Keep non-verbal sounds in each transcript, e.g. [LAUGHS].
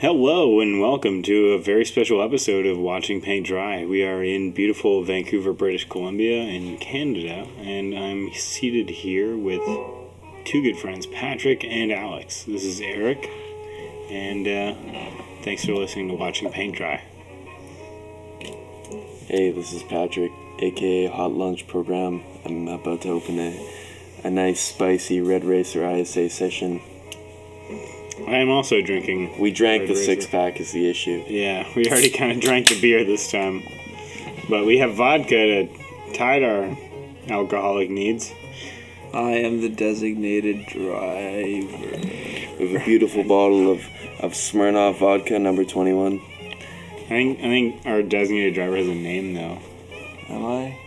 Hello and welcome to a very special episode of Watching Paint Dry. We are in beautiful Vancouver, British Columbia in Canada, and I'm seated here with two good friends, Patrick and Alex. This is Eric, and uh, thanks for listening to Watching Paint Dry. Hey, this is Patrick, aka Hot Lunch Program. I'm about to open a, a nice spicy Red Racer ISA session. I am also drinking. We drank Red the Racer. six pack, is the issue. Yeah, we already kind of drank the beer this time, but we have vodka to tide our alcoholic needs. I am the designated driver. We have a beautiful bottle of, of Smirnoff vodka, number 21. I think I think our designated driver has a name though. Am I?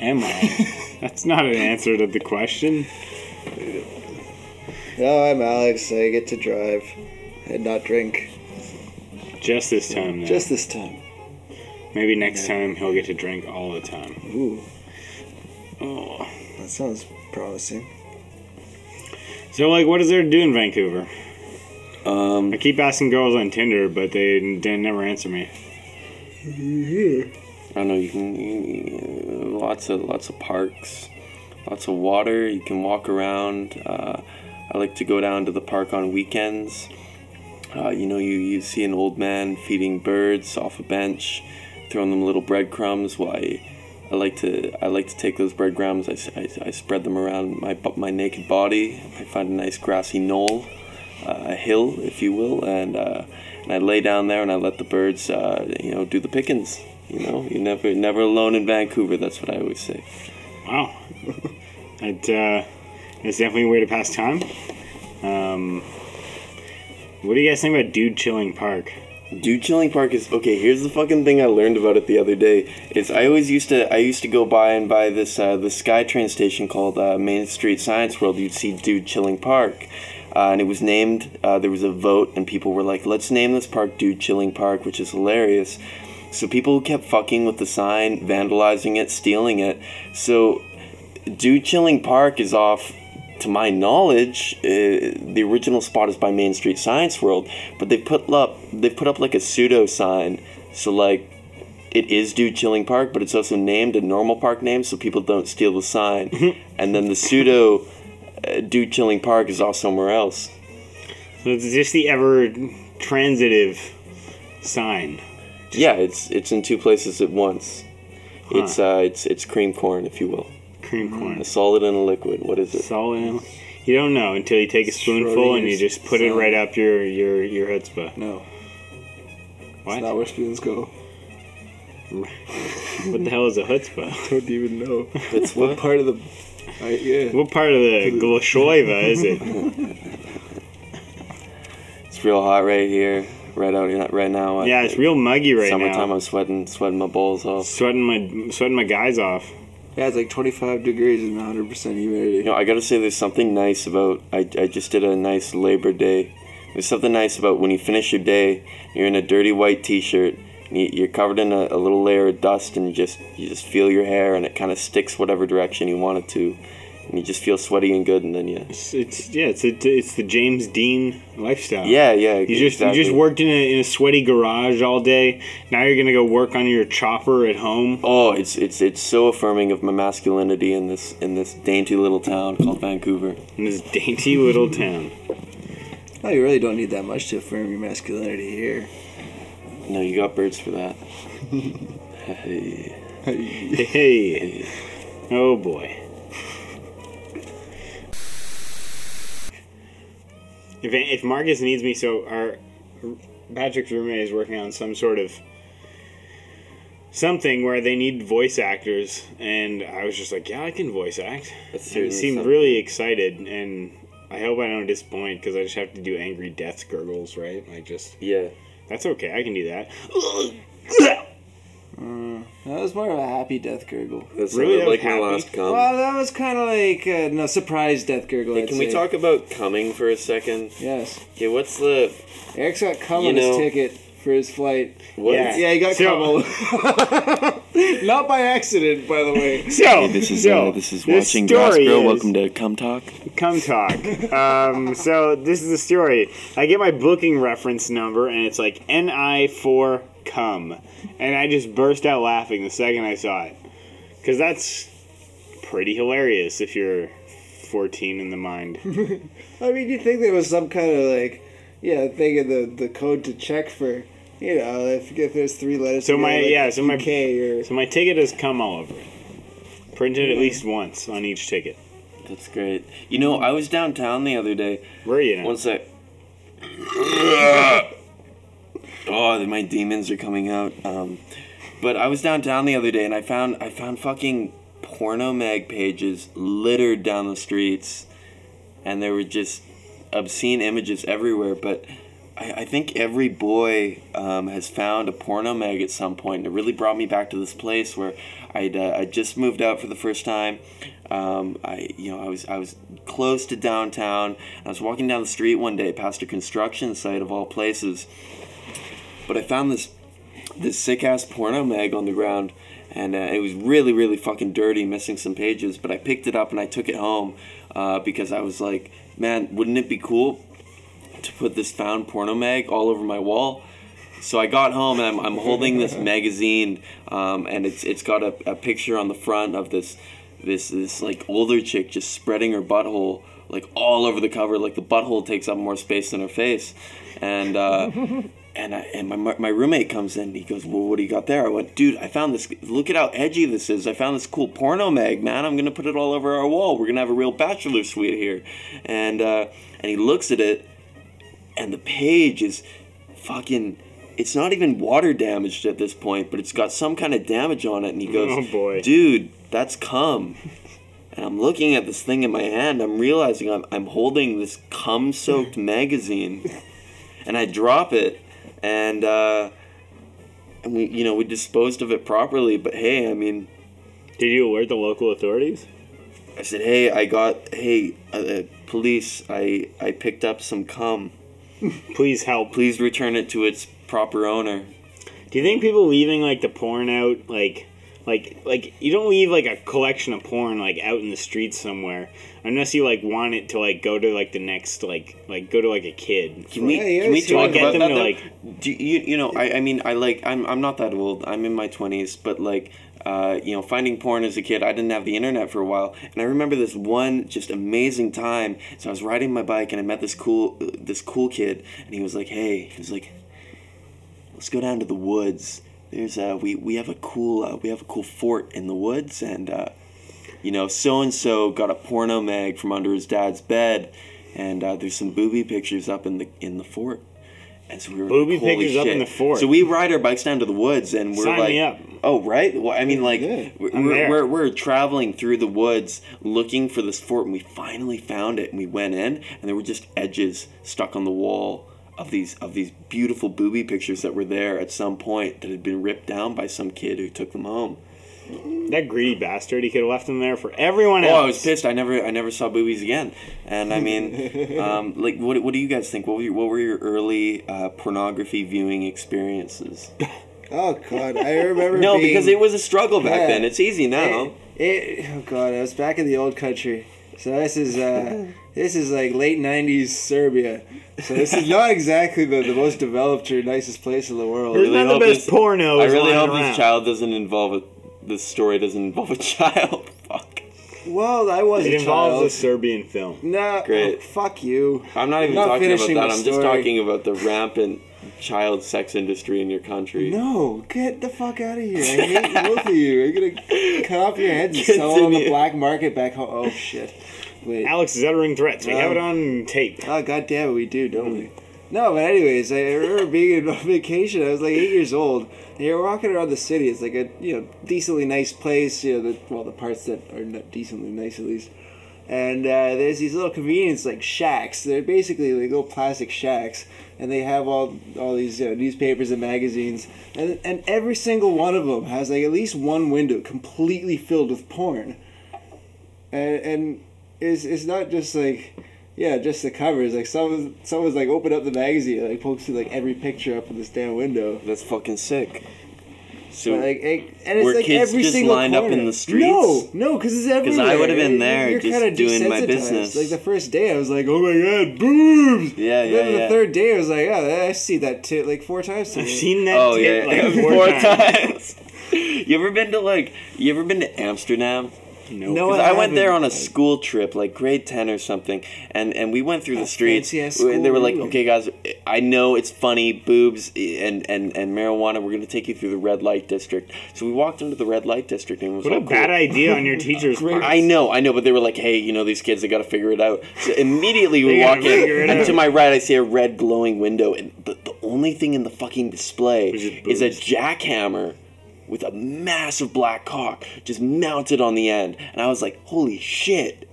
Am I? [LAUGHS] That's not an answer to the question. No, I'm Alex. I get to drive and not drink. Just this time, though. Just this time. Maybe next time he'll get to drink all the time. Ooh, Oh. that sounds promising. So, like, what is there to do in Vancouver? Um, I keep asking girls on Tinder, but they, they never answer me. I don't know, you can, you, lots of, lots of parks, lots of water, you can walk around. Uh, I like to go down to the park on weekends. Uh, you know, you, you see an old man feeding birds off a bench, throwing them little breadcrumbs. While I, I like to I like to take those breadcrumbs. I I spread them around my my naked body. I find a nice grassy knoll, uh, a hill, if you will, and uh, and I lay down there and I let the birds, uh, you know, do the pickings. You know, you never never alone in Vancouver. That's what I always say. Wow. [LAUGHS] it, it's definitely a way to pass time. Um, what do you guys think about Dude Chilling Park? Dude Chilling Park is okay. Here's the fucking thing I learned about it the other day. Is I always used to I used to go by and buy this uh, the SkyTrain station called uh, Main Street Science World. You'd see Dude Chilling Park, uh, and it was named. Uh, there was a vote, and people were like, "Let's name this park Dude Chilling Park," which is hilarious. So people kept fucking with the sign, vandalizing it, stealing it. So Dude Chilling Park is off. To my knowledge, uh, the original spot is by Main Street Science World, but they put up they put up like a pseudo sign, so like it is Dude Chilling Park, but it's also named a normal park name, so people don't steal the sign. [LAUGHS] and then the pseudo uh, Dude Chilling Park is off somewhere else. So it's just the ever transitive sign. Yeah, it's it's in two places at once. It's uh it's it's cream corn, if you will, Mm. corn. a solid and a liquid. What is it? Solid. You don't know until you take a spoonful and you just put it right up your your your chutzpah. No, What? that's not where spoons go. [LAUGHS] What the hell is a chutzpah? [LAUGHS] Don't even know. It's what what? part of the? I, yeah. What part of the gloshoiva is it? [LAUGHS] It's real hot right here, right out right now. Yeah, it's real muggy right Summertime, now. Summertime, I'm sweating, sweating my balls off. Sweating my sweating my guys off. Yeah, it's like 25 degrees and 100 percent humidity. You know, I gotta say, there's something nice about. I, I just did a nice Labor Day. There's something nice about when you finish your day, you're in a dirty white T-shirt, and you, you're covered in a, a little layer of dust, and you just you just feel your hair, and it kind of sticks whatever direction you want it to, and you just feel sweaty and good, and then you. It's, it's yeah, it's a, it's the James Dean lifestyle. Yeah, yeah. You just you just worked in a, in a sweaty garage all day. Now you're gonna go work on your chopper at home. Oh, it's it's it's so affirming of my masculinity in this in this dainty little town called Vancouver. in this dainty little town. Oh, you really don't need that much to affirm your masculinity here. No, you got birds for that. [LAUGHS] hey. Hey, oh boy. If if Marcus needs me, so our Patrick's roommate is working on some sort of something where they need voice actors, and I was just like, yeah, I can voice act. That's seemed something. really excited, and I hope I don't disappoint because I just have to do angry death gurgles, right? Like just Yeah. that's okay. I can do that. [LAUGHS] That was more of a happy death gurgle. That Really? sounded That like my happy? last cum. Well, that was kind of like a no surprise death gurgle. Hey, I'd can we say. talk about coming for a second? Yes, Okay, what's the Eric's got cum You on his ticket for his flight. what? Yeah. Yeah, he got So- cum. [LAUGHS] Not by accident, by the way. So, Hey, this is so, uh, this is the watching Grass story Grow. is- Welcome to Come Talk. Come talk. um, so this is the story. I get my booking reference number, and it's like NI4 come, and I just burst out laughing the second I saw it, because that's pretty hilarious if you're 14 in the mind. [LAUGHS] I mean, you'd think there was some kind of like, yeah, thing in the, the code to check for, you know, if, if there's three letters. So my- like yeah, so my- UK or So my ticket has come all over it, printed at least once on each ticket. That's great. You know, I was downtown the other day. Where are you now? One sec. Oh, my demons are coming out. Um, but I was downtown the other day and I found I found fucking porno mag pages littered down the streets, and there were just obscene images everywhere. But I, I think every boy um, has found a porno mag at some point. It really brought me back to this place where I'd uh, I just moved out for the first time. Um, I you know I was I was close to downtown. I was walking down the street one day past a construction site of all places, but I found this this sick ass porno mag on the ground, and uh, it was really really fucking dirty, missing some pages. But I picked it up and I took it home uh, because I was like, man, wouldn't it be cool to put this found porno mag all over my wall? So I got home and I'm, I'm holding this [LAUGHS] magazine, um, and it's it's got a, a picture on the front of this this this like older chick just spreading her butthole like all over the cover, like the butthole takes up more space than her face, and. Uh, [LAUGHS] and I, and my, my roommate comes in. He goes, "Well, what do you got there?" I went, "Dude, I found this. Look at how edgy this is. I found this cool porno mag, man. I'm gonna put it all over our wall. We're gonna have a real bachelor suite here." And uh, and he looks at it, and the page is fucking. It's not even water damaged at this point, but it's got some kind of damage on it. And he goes, Oh, boy. dude, that's cum." And I'm looking at this thing in my hand. I'm realizing I'm I'm holding this cum-soaked [LAUGHS] magazine, and I drop it, and uh, and we you know we disposed of it properly. But hey, I mean, Did you alert the local authorities? I said, hey, I got hey, uh, uh, police, I I picked up some cum. [LAUGHS] Please help. Please return it to its proper owner. Do you think people leaving like the porn out like like like you don't leave like a collection of porn like out in the streets somewhere unless you like want it to like go to like the next like like go to like a kid. Can we Yeah, can we talk get them that? to, like- Do you you know I I mean I like I'm I'm not that old. I'm in my twenties, but like. Uh, you know, finding porn as a kid, I didn't have the internet for a while, and I remember this one just amazing time. So I was riding my bike, and I met this cool, this cool kid, and he was like, "Hey," he was like, let's go down to the woods. There's uh we we have a cool uh, we have a cool fort in the woods and uh you know so and so got a porno mag from under his dad's bed and uh, there's some booby pictures up in the in the fort. And so we were Booby like, "Holy pictures up in shit." the fort. So we ride our bikes down to the woods and we're Sign like me up. Oh right. Well, I mean like we're, we're, we're we're traveling through the woods looking for this fort and we finally found it and we went in and there were just edges stuck on the wall of these of these beautiful booby pictures that were there at some point that had been ripped down by some kid who took them home. That greedy bastard. He could have left them there for everyone else. Oh. I was pissed. I never I never saw boobies again. And I mean, [LAUGHS] um, like what what do you guys think? What were your, what were your early uh, pornography viewing experiences? [LAUGHS] oh god, I remember. [LAUGHS] No, being, because it was a struggle back Yeah. then. It's easy now. It, it, oh god, I was back in the old country. So this is uh, this is like late '90s Serbia. So this is not exactly the, the most developed or nicest place in the world. There's really not the best this- pornos. I really hope around. this child doesn't involve a. This story doesn't involve a [LAUGHS] child. Fuck. Well, I was It a involves child. a Serbian film. No, oh, Great. oh, fuck you. I'm not even Not talking about that. I'm just talking about the rampant child sex industry in your country. No, get the fuck out of here. I hate both of you. I'm gonna cut off your heads and [LAUGHS] sell it on the black market back home. Oh shit. Wait. Alex is uttering threats. We have Um, it on tape. Oh god damn it, we do, don't we? No, but anyways, I remember [LAUGHS] being on vacation. I was like eight years old. And you're walking around the city. It's like a you know decently nice place. You know the well the parts that are not decently nice at least. And uh, there's these little convenience like shacks. They're basically like little plastic shacks, and they have all all these you know, newspapers and magazines. And and every single one of them has like at least one window completely filled with porn. And and it's it's not just like yeah, just the covers. Like someone, someone's like open up the magazine, and, like posted like every picture up in this damn window. That's fucking sick. So like, it- and it's were like kids every just single lined up in the streets? No, no, because it's everywhere. I would've been You're- there you're just kinda doing my business. Like the first day, I was like, "Oh my god, boobs!" Yeah, And yeah, then the third day, I was like, "Oh, I see that tit like four times today." I've seen that oh tit yeah, like [LAUGHS] four, four times. times. [LAUGHS] you ever been to like? You ever been to Amsterdam? No, 'Cause I I went there on a school trip, like grade ten or something, and and we went through the streets. And they were like, "Okay, guys, I know it's funny, boobs and and and marijuana. We're gonna take you through the red light district." So we walked into the red light district, and it was What a cool. bad idea on your [LAUGHS] teacher's part. I know, I know, but they were like, "Hey, you know, these kids, they got to figure it out." So immediately we walk in, and out. to my right, I see a red glowing window, and the, the only thing in the fucking display is a jackhammer with a massive black cock just mounted on the end, and I was like, "Holy shit!"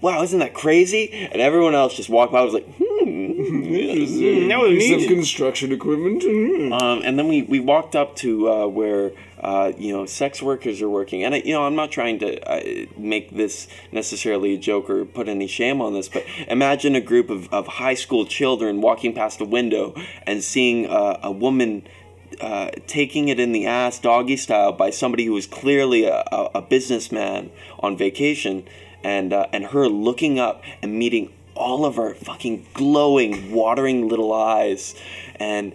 Wow, isn't that crazy? And everyone else just walked by. I was like, hmm. that was Some construction equipment. Mm. Um, and then we, we walked up to uh, where uh, you know sex workers are working, and I, you know I'm not trying to uh, make this necessarily a joke or put any shame on this, but imagine a group of, of high school children walking past a window and seeing uh, a woman. Uh, taking it in the ass doggy style by somebody who was clearly a, a, businessman on vacation and uh, and her looking up and meeting all of our fucking glowing watering little eyes and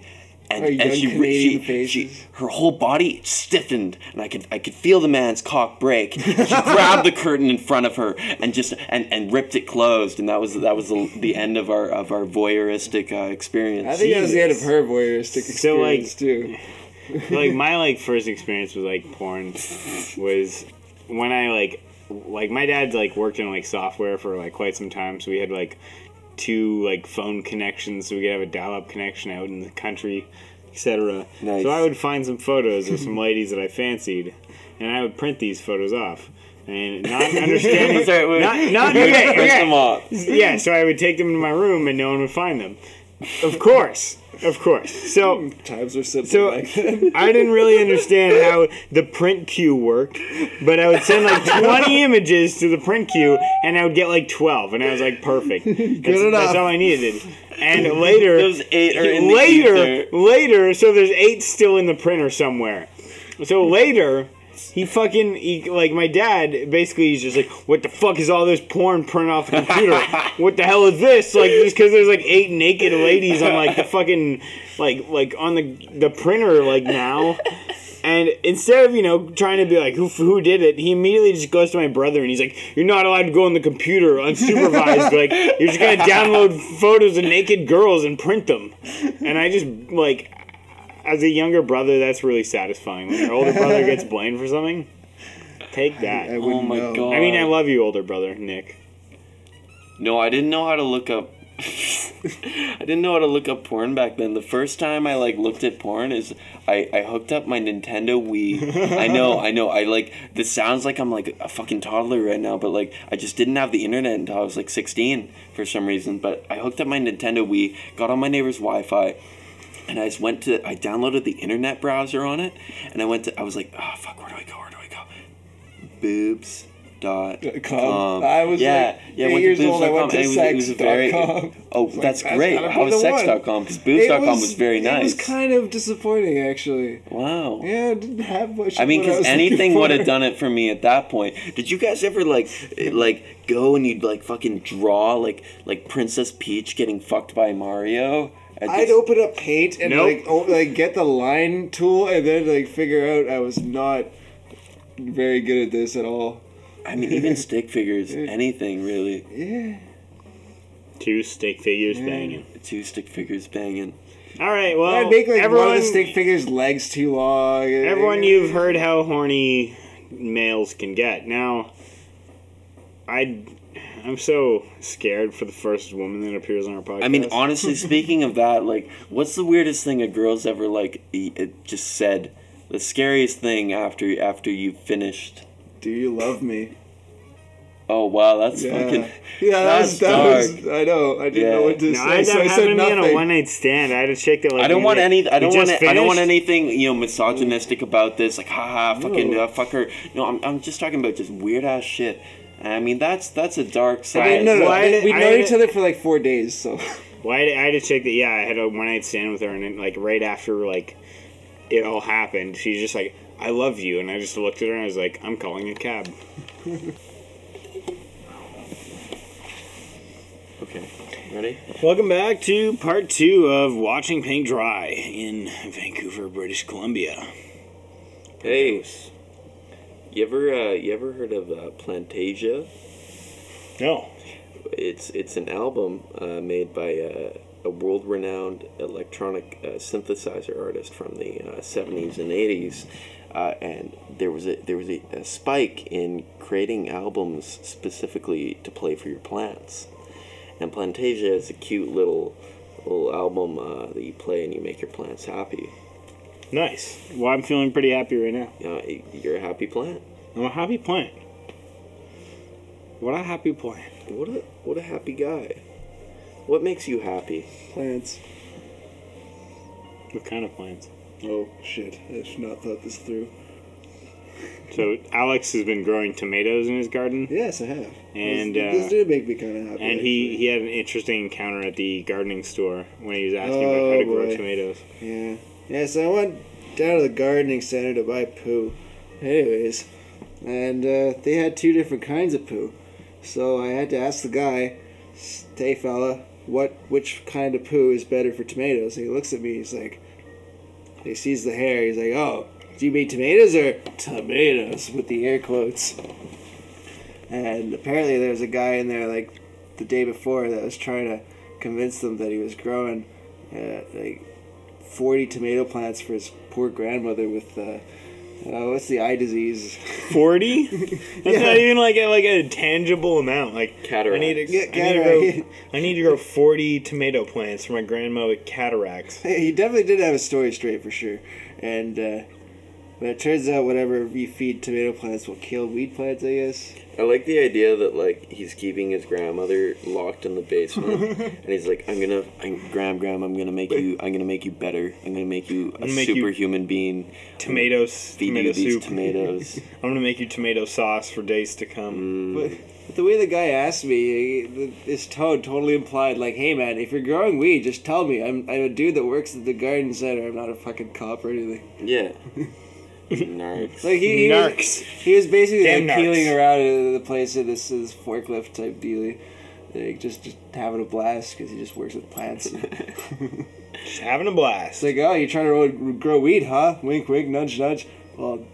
and, Our and young she, she, she faces. her whole body stiffened and I could I could feel the man's cock break. She grabbed the [LAUGHS] curtain in front of her and just and, and ripped it closed and that was that was the, the end of our of our voyeuristic uh, experience. I think that was the end of her voyeuristic So, like- experience too. [LAUGHS] like my like first experience with like porn was when I like like my dad's like worked in like software for like quite some time, so we had like two like phone connections, so we could have a dial-up connection out in the country, etc. Nice. So I would find some photos of [LAUGHS] some ladies that I fancied, and I would print these photos off. And not understanding, [LAUGHS] wait. not, not [LAUGHS] Print okay, okay. them off. yeah. So I would take them to my room, and no one would find them. Of course, of course. So [LAUGHS] Times were simple so back then. [LAUGHS] I didn't really understand how the print queue worked, but I would send like 20 [LAUGHS] images to the print queue, and I would get like 12, and I was like, perfect. That's, enough. that's all I needed. And later, Those eight are in the later, ether. later, so there's eight still in the printer somewhere. So later. He fucking he, like my dad. Basically, he's just like, "What the fuck is all this porn printed off the computer? [LAUGHS] what the hell is this? Like, just because there's like eight naked ladies on like the fucking like like on the the printer like now." And instead of you know trying to be like who who did it, he immediately just goes to my brother and he's like, "You're not allowed to go on the computer unsupervised. [LAUGHS] like you're just gonna download photos of naked girls and print them." And I just like, as a younger brother, that's really satisfying. When your older brother [LAUGHS] gets blamed for something, take that. I Oh my know. god! I mean, I love you, older brother Nick. No, I didn't know how to look up. [LAUGHS] I didn't know how to look up porn back then. The first time I like looked at porn is I, I hooked up my Nintendo Wii. I know, I know. I like this sounds like I'm like a fucking toddler right now, but like I just didn't have the internet until I was like 16 for some reason. But I hooked up my Nintendo Wii, got on my neighbor's Wi-Fi, and I just went to I downloaded the internet browser on it, and I went to I was like, oh fuck, where do I go? Where do I go? Boobs. Dot com. I was, yeah, like, yeah. eight years to old, I went to it was- it was very- sex.com. Oh, like, that's that's great. How was sex.com? Because boobs.com was, very nice. It was kind of disappointing, actually. wow. Yeah, it didn't have much. I mean, because anything would have done it for me at that point. Did you guys ever like, eh, like, go and you'd like fucking draw like, like Princess Peach getting fucked by Mario? I I'd just- open up Paint and Nope. like oh, like get the line tool and then like figure out I was not very good at this at all. I mean, even [LAUGHS] stick figures, anything really. Yeah. Two stick figures banging. Two stick figures banging. All right, well, I'd make like everyone, one of the stick figures' legs too long. everyone, you've heard how horny males can get. Now, I, I'm so scared for the first woman that appears on our podcast. I mean, honestly, [LAUGHS] speaking of that, like, what's the weirdest thing a girl's ever like e- it just said? The scariest thing after after you finished. Do you love me? Oh wow, that's Yeah. fucking. [LAUGHS] Yeah, that that's was, that was. I know. I didn't Yeah. know what to no, say, I, so I I said happened to be on a one night stand. I had a chick that like. I don't want were- any. I don't want. just I don't want anything you know misogynistic about this. Like, haha, fucking No. uh, fuck her. No, I'm, I'm just talking about just weird ass shit. I mean, that's that's a dark I side. mean, no, no. Why we- did- We'd known each other for like four days, so. Well, I had, I had a chick that yeah, I had a one night stand with her, and then like right after like it all happened, she's just like, "I love you," and I just looked at her and I was like, "I'm calling a cab." [LAUGHS] Okay, ready? Welcome back to part two of watching paint dry in Vancouver, British Columbia. Hey, you ever uh, you ever heard of uh, Plantasia? No. It's it's an album uh, made by uh, a world renowned electronic uh, synthesizer artist from the uh, seventies and eighties. Uh, and there was a there was a, a spike in creating albums specifically to play for your plants. And Plantasia is a cute little little album uh, that you play and you make your plants happy. Nice. Well, I'm feeling pretty happy right now. You know, you're a happy plant. I'm a happy plant. What a happy plant. What a what a happy guy. What makes you happy? Plants. What kind of plants? Oh shit! I should not thought this through. So Alex has been growing tomatoes in his garden, Yes, I have. And, this, this uh, did make me kind of happy. and he, actually. he had an interesting encounter at the gardening store when he was asking Oh, about how to grow tomatoes. Yeah. Yeah, so I went down to the gardening center to buy poo. Anyways, and uh, they had two different kinds of poo. So I had to ask the guy, hey fella, what which kind of poo is better for tomatoes? And he looks at me, he's like, he sees the hair, he's like, oh, do you mean tomatoes or tomatoes with the air quotes? And apparently there was a guy in there like the day before that was trying to convince them that he was growing uh, like 40 tomato plants for his poor grandmother with uh, uh, what's the eye disease? Forty? [LAUGHS] That's Yeah. not even like a, like a tangible amount. Like I Cataracts. need to, Yeah, I, need to cataract. grow, I need to grow forty tomato plants for my grandma with cataracts. he definitely did have a story straight for sure, and uh, but it turns out whatever you feed tomato plants will kill weed plants. I guess. I like the idea that like he's keeping his grandmother locked in the basement, [LAUGHS] and he's like, "I'm gonna, I'm, Gram, Gram, I'm gonna make you, I'm gonna make you better. I'm gonna make you a make you superhuman being. Tomatoes, Feed tomato you these soup. tomatoes." [LAUGHS] I'm gonna make you tomato sauce for days to come. Mm. But, but the way the guy asked me, the- his tone totally implied like, "Hey man, if you're growing weed, just tell me. I'm I'm a dude that works at the garden center. I'm not a fucking cop or anything." Yeah. [LAUGHS] Narcs. Like he, he was, Narcs. he was basically Damn like peeling around the place in this, this forklift type dealie, like just just having a blast because he just works with plants. [LAUGHS] Just having a blast. It's like, oh, you're trying to grow, grow weed, huh? Wink, wink, nudge, nudge. Well,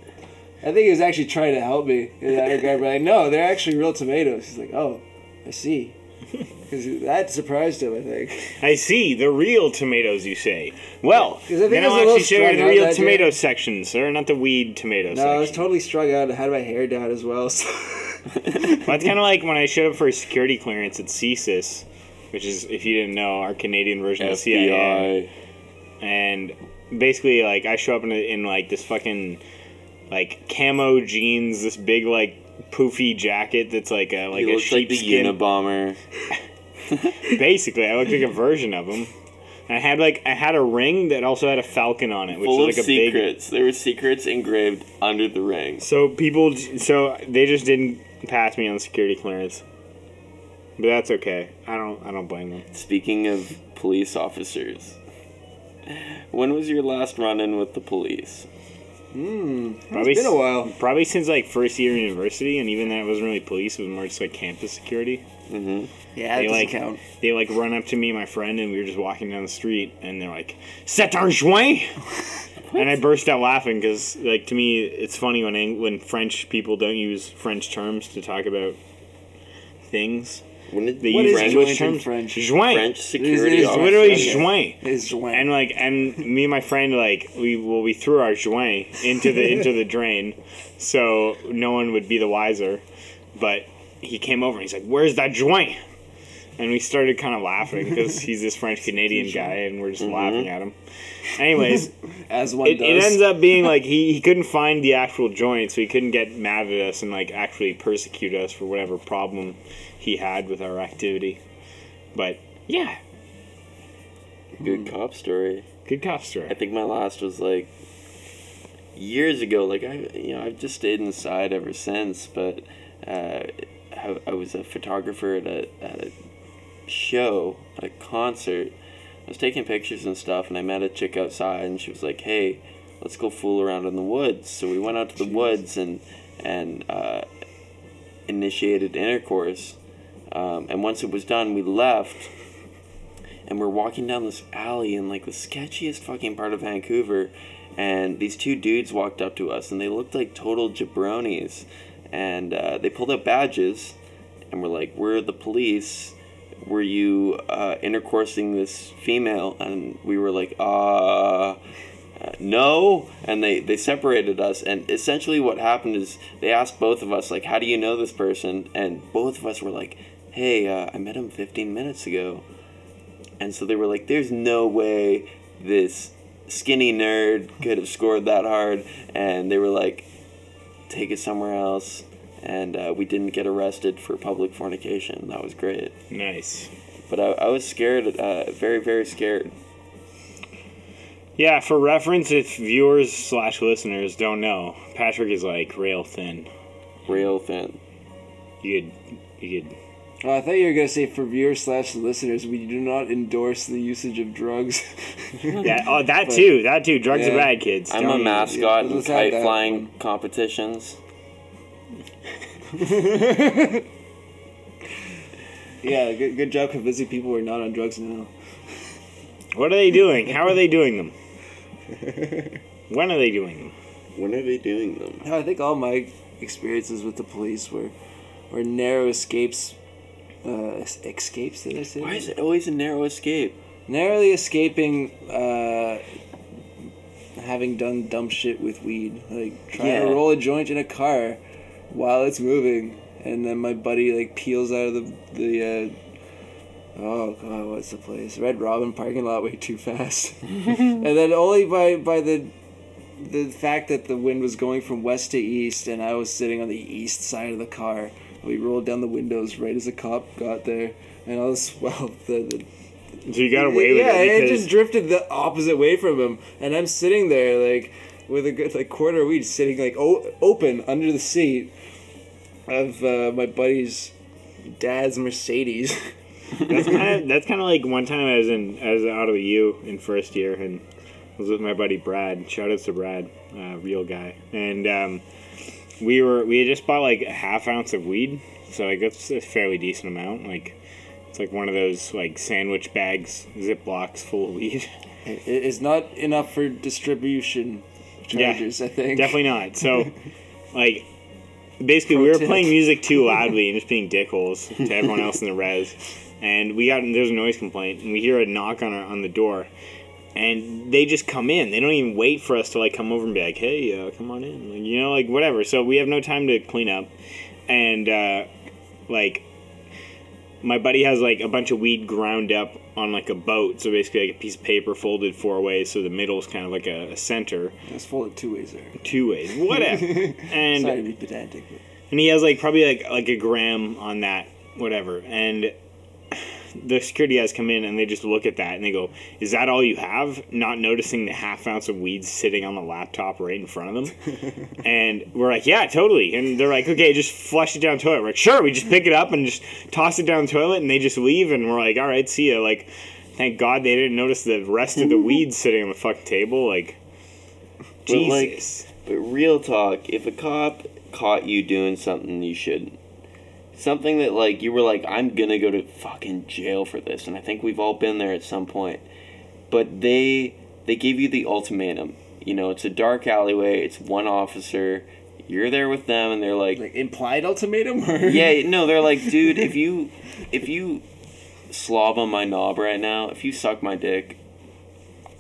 I think he was actually trying to help me. in that regard, but like, no, they're actually real tomatoes. He's like, oh, I see. [LAUGHS] Because that surprised him, I think. [LAUGHS] I see the real tomatoes. You say. Well, 'Cause I think then it was I'll little actually show you strung the out real that tomato section, sir, not the weed tomato No, I was totally strung out. I had my hair down as well. So. [LAUGHS] Well, that's kind of like when I showed up for a security clearance at CSIS, which is, if you didn't know, our Canadian version of CIA. FBI. and basically like I show up in, in like this fucking like camo jeans, this big like poofy jacket that's like a like he a looks like the sheepskin. Unabomber. [LAUGHS] [LAUGHS] basically, I looked like a version of him. I had like I had a ring that also had a falcon on it, which Full was like a big. secrets. There were secrets engraved under the ring. So people, so they just didn't pass me on security clearance, but that's okay. I don't I don't blame them. Speaking of police officers, when was your last run-in with the police? Hmm. Probably It's been a while. Probably since like first year in university, and even that wasn't really police; it was more just like campus security. Mm-hmm. Yeah, They that like count. they like run up to me and my friend, and we were just walking down the street, and they're like, "C'est un joint," [LAUGHS] and I burst out laughing because like to me it's funny when Eng- when French people don't use French terms to talk about things. When did They What use is English joint in. French? Joint. French security is It's officers? literally Okay. joint. It's joint. And like, and me and my friend like we well we threw our joint into the into the drain, so no one would be the wiser. But he came over and he's like, "Where's that joint?" And we started kind of laughing because [LAUGHS] he's this French Canadian guy, and we're just mm-hmm. laughing at him. Anyways, [LAUGHS] As one it, does. it ends up [LAUGHS] being like he, he couldn't find the actual joint, so he couldn't get mad at us and like actually persecute us for whatever problem he had with our activity. But yeah, Good cop story. good cop story. I think my last was like years ago. Like I, you know, I've just stayed inside ever since. But uh, I, I was a photographer at a at a show, at a concert. I was taking pictures and stuff, and I met a chick outside, and she was like, "Hey, let's go fool around in the woods. So we went out to the woods and and uh, initiated intercourse. Um, and once it was done, we left. And we're walking down this alley in like the sketchiest fucking part of Vancouver. And these two dudes walked up to us and they looked like total jabronis. And uh, they pulled out badges and were like, We're the police. Were you uh, intercoursing this female? And we were like, uh, no. And they, they separated us. And essentially, what happened is they asked both of us, like, How do you know this person? And both of us were like, Hey, uh, I met him 15 minutes ago. And so they were like, There's no way this skinny nerd could have scored that hard. And they were like, Take it somewhere else. And uh, we didn't get arrested for public fornication. That was great. Nice. But I, I was scared, uh, very, very scared. Yeah, for reference, if viewers slash listeners don't know, Patrick is like rail thin. Rail thin. You could, you could. Oh, I thought you were gonna say for viewers slash listeners, we do not endorse the usage of drugs. [LAUGHS] Yeah, oh, that But- too. That too. Drugs are bad, kids. I'm Don't a mascot Yeah, in kite flying one. competitions. [LAUGHS] yeah, good, good job convincing people we're not on drugs now. What are they doing? How are they doing them? [LAUGHS] When are they doing them? When are they doing them? No, I think all my experiences with the police were were narrow escapes. Uh, escapes? Did I say? Why is it always a narrow escape? narrowly escaping uh, having done dumb shit with weed, like trying Yeah. to roll a joint in a car while it's moving, and then my buddy like peels out of the the. Uh, Oh god, what's the place? Red Robin parking lot way too fast, [LAUGHS] and then only by by the the fact that the wind was going from west to east, and I was sitting on the east side of the car. We rolled down the windows right as a cop got there, and I was [LAUGHS] well the, the So you got away with yeah, it it because just drifted the opposite way from him, and I'm sitting there like with a good like quarter of weed sitting like o- open under the seat of uh, my buddy's dad's Mercedes. [LAUGHS] that's kind of that's kind of like one time I was in I was out of the U in first year and I was with my buddy Brad. Shout out to Brad, uh, real guy. And um, we were we had just bought like a half ounce of weed, so like that's a fairly decent amount. Like it's like one of those like sandwich bags, Ziplocs full of weed. [LAUGHS] it is not enough for distribution charges. I think Definitely not. So, [LAUGHS] like, basically, we were tip. playing music too loudly and just being [LAUGHS] dickholes to everyone else in the res. And we got there's a noise complaint, and we hear a knock on our on the door, and they just come in. They don't even wait for us to like come over and be like, "Hey, uh, come on in," like, you know, like whatever. So we have no time to clean up, and uh, like my buddy has like a bunch of weed ground up on like a boat. So basically, like a piece of paper folded four ways, so the middle is kind of like a, a center, It's folded two ways there. two ways, whatever. [LAUGHS] and Sorry to be pedantic. But and he has like probably like like a gram on that whatever and the security guys come in and they just look at that and they go is that all you have? Not noticing the half ounce of weed sitting on the laptop right in front of them. [LAUGHS] And we're like yeah totally. And they're like okay just flush it down the toilet. We're like sure we just pick it up and just toss it down the toilet and they just leave. And we're like all right see ya. Like thank god they didn't notice the rest of the [LAUGHS] weed sitting on the fucking table like But, like, jesus. But real talk, if a cop caught you doing something you shouldn't, something that like you were like, I'm gonna go to fucking jail for this, and I think we've all been there at some point. But they they give you the ultimatum. You know, it's a dark alleyway. It's one officer. You're there with them, and they're like, like implied ultimatum. Or? [LAUGHS] yeah, [LAUGHS] no, they're like, dude, if you if you slob on my knob right now, if you suck my dick,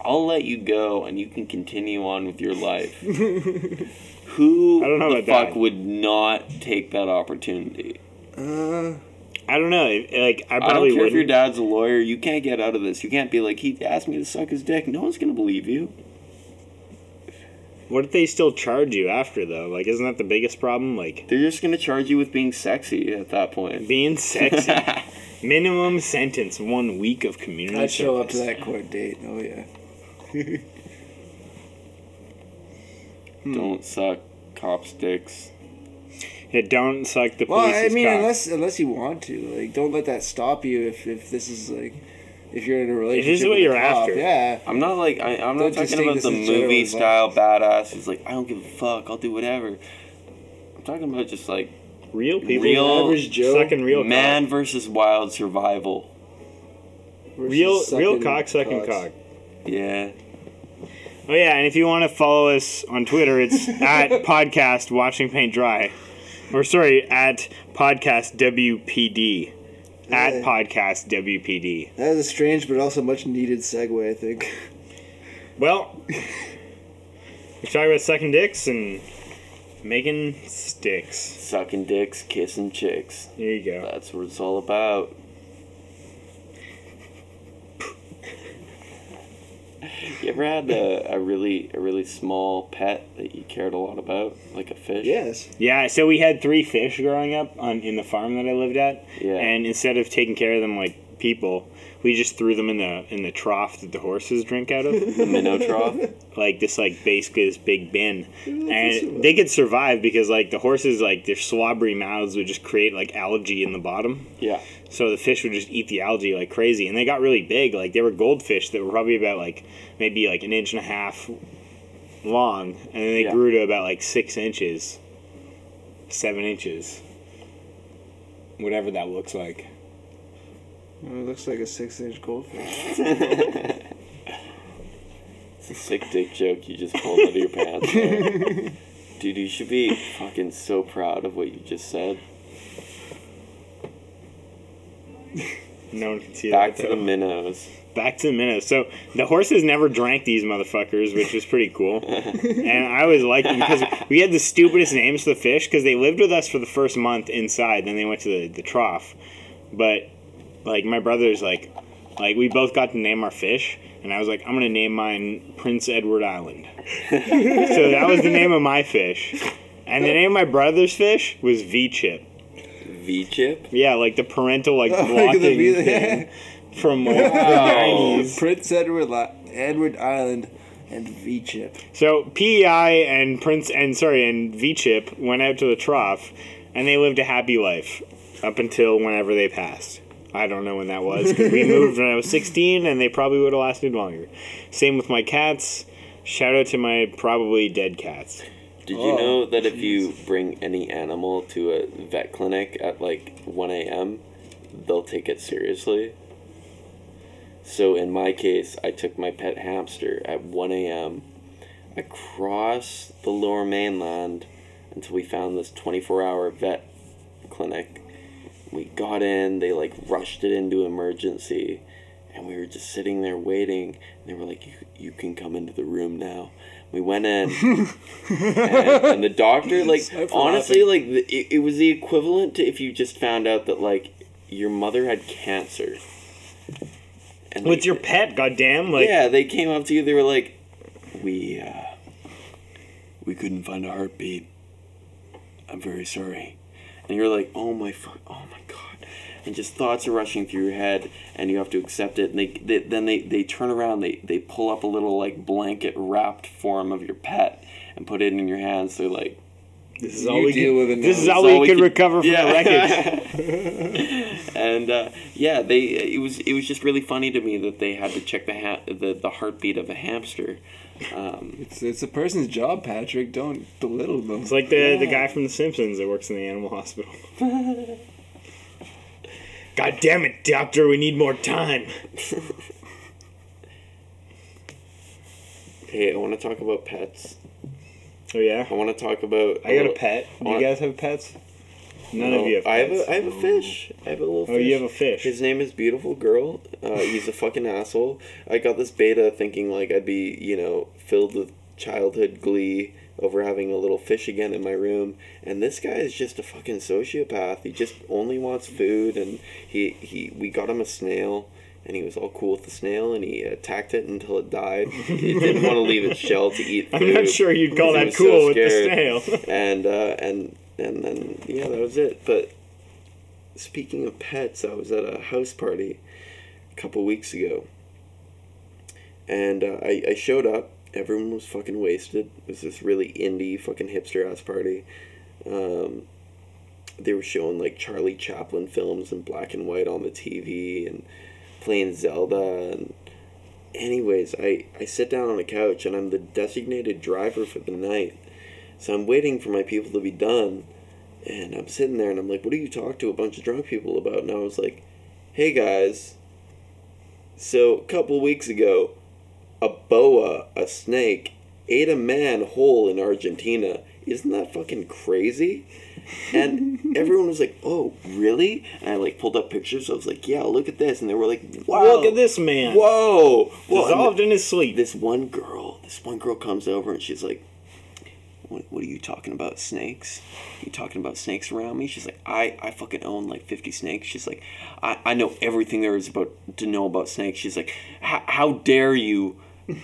I'll let you go and you can continue on with your life. [LAUGHS] Who I don't know the fuck that. would not take that opportunity? Uh, i don't know like i I probably don't care if your dad's a lawyer. You can't get out of this. You can't be like he asked me to suck his dick. No one's gonna believe you. What if they still charge you after though? Like, isn't that the biggest problem? Like They're just gonna charge you with being sexy at that point. being sexy. [LAUGHS] Minimum sentence: one week of community. I'd show up to that court date. Oh yeah. Don't suck cops' dicks. Yeah, don't suck the Well, police's I mean, cock. unless unless you want to, like, don't let that stop you. If if this is like, if you're in a relationship. what with a you're cop. after. Yeah. I'm not like I, I'm Don't not talking about the as general movie advice. style badass who's like I don't give a fuck, I'll do whatever. I'm talking about just like Real people. Real Average Joe. Sucking real man cock. versus wild survival. Versus Real, real cock sucking cocks. cock. Yeah. Oh yeah, and if you want to follow us on Twitter, it's [LAUGHS] at podcast watching paint dry, or sorry, at podcast WPD, at Yeah. podcast WPD. That was a strange but also much needed segue, I think. Well, we're talking about sucking dicks and making sticks. Sucking dicks, kissing chicks. There you go. That's what it's all about. You ever had a, a really a really small pet that you cared a lot about, like a fish? Yes. Yeah, so we had three fish growing up on in the farm that I lived at, Yeah. and instead of taking care of them like people, we just threw them in the in the trough that the horses drink out of. [LAUGHS] The minnow trough. like this like basically this big bin. And they could survive because like the horses like their slobbery mouths would just create like algae in the bottom. Yeah. so the fish would just eat the algae like crazy. And they got really big. Like they were goldfish that were probably about like maybe like an inch and a half long. And then they Yeah. grew to about like six inches. Seven inches. Whatever that looks like Well, it looks like a six-inch goldfish. [LAUGHS] It's a sick dick joke you just pulled out of your pants. there. [LAUGHS] Dude, you should be fucking so proud of what you just said. no one can see Back that to the though. minnows. back to the minnows. So the horses never drank these motherfuckers, which was pretty cool. [LAUGHS] and I always liked them because we had the stupidest names for the fish because they lived with us for the first month inside, then they went to the, the trough. But like my brother's like, like we both got to name our fish, and I was like, I'm gonna name mine Prince Edward Island. [LAUGHS] so that was the name of my fish. And the name of my brother's fish was V Chip. V chip? Yeah, like the parental like [LAUGHS] Oh, blocking the V- thing [LAUGHS] from like the nineties. Prince Edward, Li- Edward Island, and V Chip. So PEI and Prince and sorry and V Chip went out to the trough, and they lived a happy life up until whenever they passed. I don't know when that was because we [LAUGHS] moved when I was 16, and they probably would have lasted longer. Same with my cats. Shout out to my probably dead cats. Did you Oh, know that if you bring any animal to a vet clinic at like 1 a.m., they'll take it seriously? So in my case, I took my pet hamster at 1 a.m. across the lower mainland until we found this 24 hour vet clinic. We got in, they like rushed it into emergency, and we were just sitting there waiting. And they were like, you, you can come into the room now. We went in, [LAUGHS] and, and the doctor, like, for honestly, like, the, it, it was the equivalent to if you just found out that, like, your mother had cancer. And like, your pet? Goddamn! Like yeah, they came up to you. They were like, "We, uh, we couldn't find a heartbeat. I'm very sorry." And you're like, "Oh my! Oh my god!" And just thoughts are rushing through your head, and you have to accept it. And they, they then they, they turn around. They they pull up a little like blanket wrapped form of your pet and put it in your hands. They're like, this is You we deal could, with it This is This all is we we could could- recover from Yeah. the wreckage. [LAUGHS] and uh, yeah, they it was it was just really funny to me that they had to check the ha- the, the heartbeat of a hamster. Um, It's it's a person's job, Patrick. Don't belittle them. It's like the the guy from The Simpsons that works in the animal hospital. [LAUGHS] God damn it, doctor! We need more time. [LAUGHS] hey, I want to talk about pets. Oh yeah. I want to talk about. I got a pet. Do you guys have pets? None No, of you have Pets. I have a I have a fish. I have a little. oh, fish. you have a fish. His name is Beautiful Girl. Uh, he's a fucking asshole. I got this betta thinking like I'd be you know filled with childhood glee over having a little fish again in my room, and this guy is just a fucking sociopath. He just only wants food, and he he we got him a snail. And he was all cool with the snail, and he attacked it until it died. He didn't want to leave its shell to eat. [LAUGHS] I'm not sure you'd call that was so cool with the snail. [LAUGHS] and uh, and and then yeah, that was it. But speaking of pets, I was at a house party a couple weeks ago, and uh, I I showed up. Everyone was fucking wasted. It was this really indie fucking hipster ass party. Um, they were showing like Charlie Chaplin films in black and white on the TV, and playing Zelda. And anyways, I I sit down on a couch and I'm the designated driver for the night, so I'm waiting for my people to be done, and I'm sitting there and I'm like, "What do you talk to a bunch of drunk people about?" And I was like, "Hey guys." So a couple weeks ago, a boa, a snake, ate a man whole in Argentina. Isn't that fucking crazy? And everyone was like, "Oh, really?" And I like pulled up pictures. I was like, "Yeah, look at this," and they were like, "Wow, Look at this man. Whoa!" Well, Dissolved in his sleep. this one girl, this one girl comes over and she's like, what, what are you talking about? Snakes? You talking about snakes around me? She's like, I, I fucking own like 50 snakes. She's like, I, I know everything there is about to know about snakes. She's like, "How- how dare you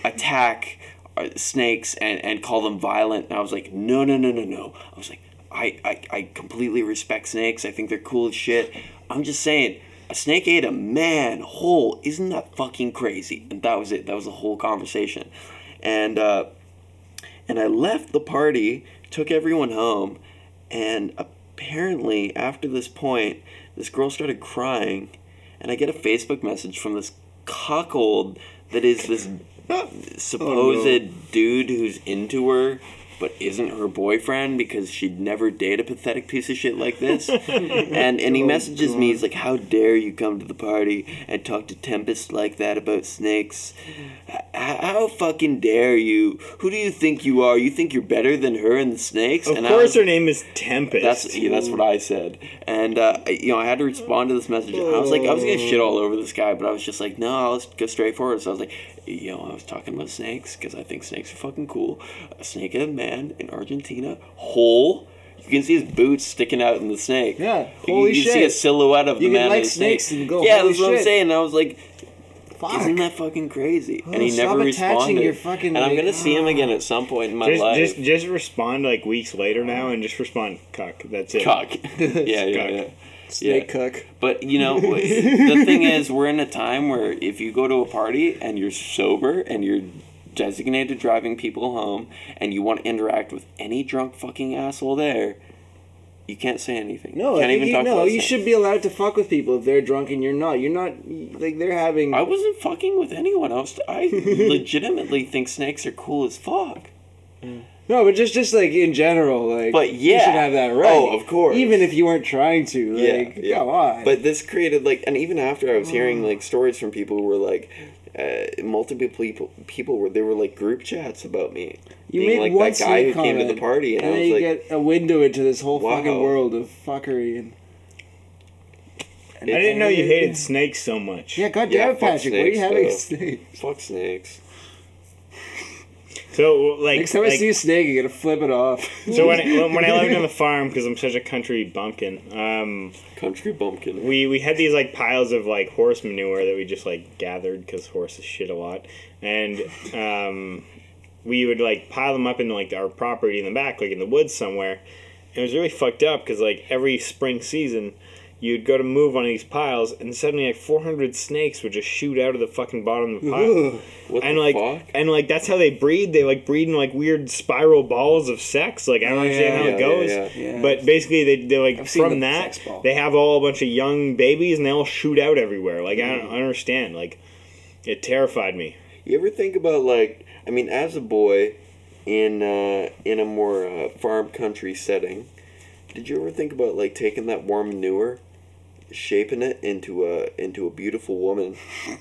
attack uh, snakes and, and call them violent? And I was like, no, no, no, no, no. I was like, I, I, I completely respect snakes. I think they're cool as shit. I'm just saying, a snake ate a man whole. Isn't that fucking crazy? And that was it. That was the whole conversation. And uh, and I left the party, took everyone home, and apparently after this point, this girl started crying, and I get a Facebook message from this cuckold that is this [LAUGHS] supposed dude who's into her but isn't her boyfriend because she'd never date a pathetic piece of shit like this. [LAUGHS] and and he messages me, he's like, How dare you come to the party and talk to Tempest like that about snakes? H- How fucking dare you? Who do you think you are? You think you're better than her and the snakes? Of and I course, was- her name is Tempest. that's yeah, that's what I said, and uh, I- you know I had to respond to this message. I was like, I was gonna shit all over this guy, but I was just like, no, let's go straight forward. So I was like, you know, I was talking about snakes because I think snakes are fucking cool. A snake ate a man in Argentina, whole. You can see his boots sticking out in the snake. Yeah, You- holy you, see a silhouette of You the can man. like in the snake. snakes and go, Yeah, holy that's what I'm saying. And I was like, Fuck. isn't that fucking crazy? Oh, and he stop never attaching responded. your fucking, and I'm gonna see him again at some point in my just, life. just, just respond like weeks later now, and just respond cuck. That's it. Cock. [LAUGHS] yeah, yeah, Cock. yeah. Snake Yeah. cuck. But you know, the thing [LAUGHS] is, we're in a time where if you go to a party and you're sober and you're designated driving people home and you want to interact with any drunk fucking asshole there, you can't say anything. No, you I can't think even you, talk no, about you should be allowed to fuck with people if they're drunk and you're not. You're not like they're having. I wasn't fucking with anyone else. I [LAUGHS] legitimately think snakes are cool as fuck. Mm. No, but just just like in general, like. But you should have that right. Oh, of course. Even if you weren't trying to, like, yeah, yeah. come on. But this created like, and even after I was hearing like stories from people who were like, uh, multiple people people were they were like group chats about me. you being make like one that guy who snake came to the party, and, and I then was you like, get a window into this whole Wow. fucking world of fuckery and. I didn't know you hated snakes so much. Yeah, goddamn Yeah, it, fuck Patrick. What are you having snakes? "Fuck snakes." So like, Next time I see a snake, you're gonna flip it off. so when I, [LAUGHS] when I lived on the farm, because I'm such a country bumpkin, um, Country bumpkin. we we had these like piles of like horse manure that we just like gathered because horses shit a lot, and um, we would like pile them up in like our property in the back, like in the woods somewhere. And it was really fucked up because like every spring season, you'd go to move on these piles, and suddenly like 400 snakes would just shoot out of the fucking bottom of the pile. what and the like fuck? and like that's how they breed. They like breed in like weird spiral balls of sex. Like I don't Yeah, understand how yeah, it goes. yeah, yeah. But basically, they they like I've seen from that sex ball. they have all a bunch of young babies and they all shoot out everywhere. Like I Mm. don't understand. Like it terrified me. You ever think about like, I mean, as a boy, in uh, in a more uh, farm country setting, did you ever think about like taking that warm manure, shaping it into a into a beautiful woman,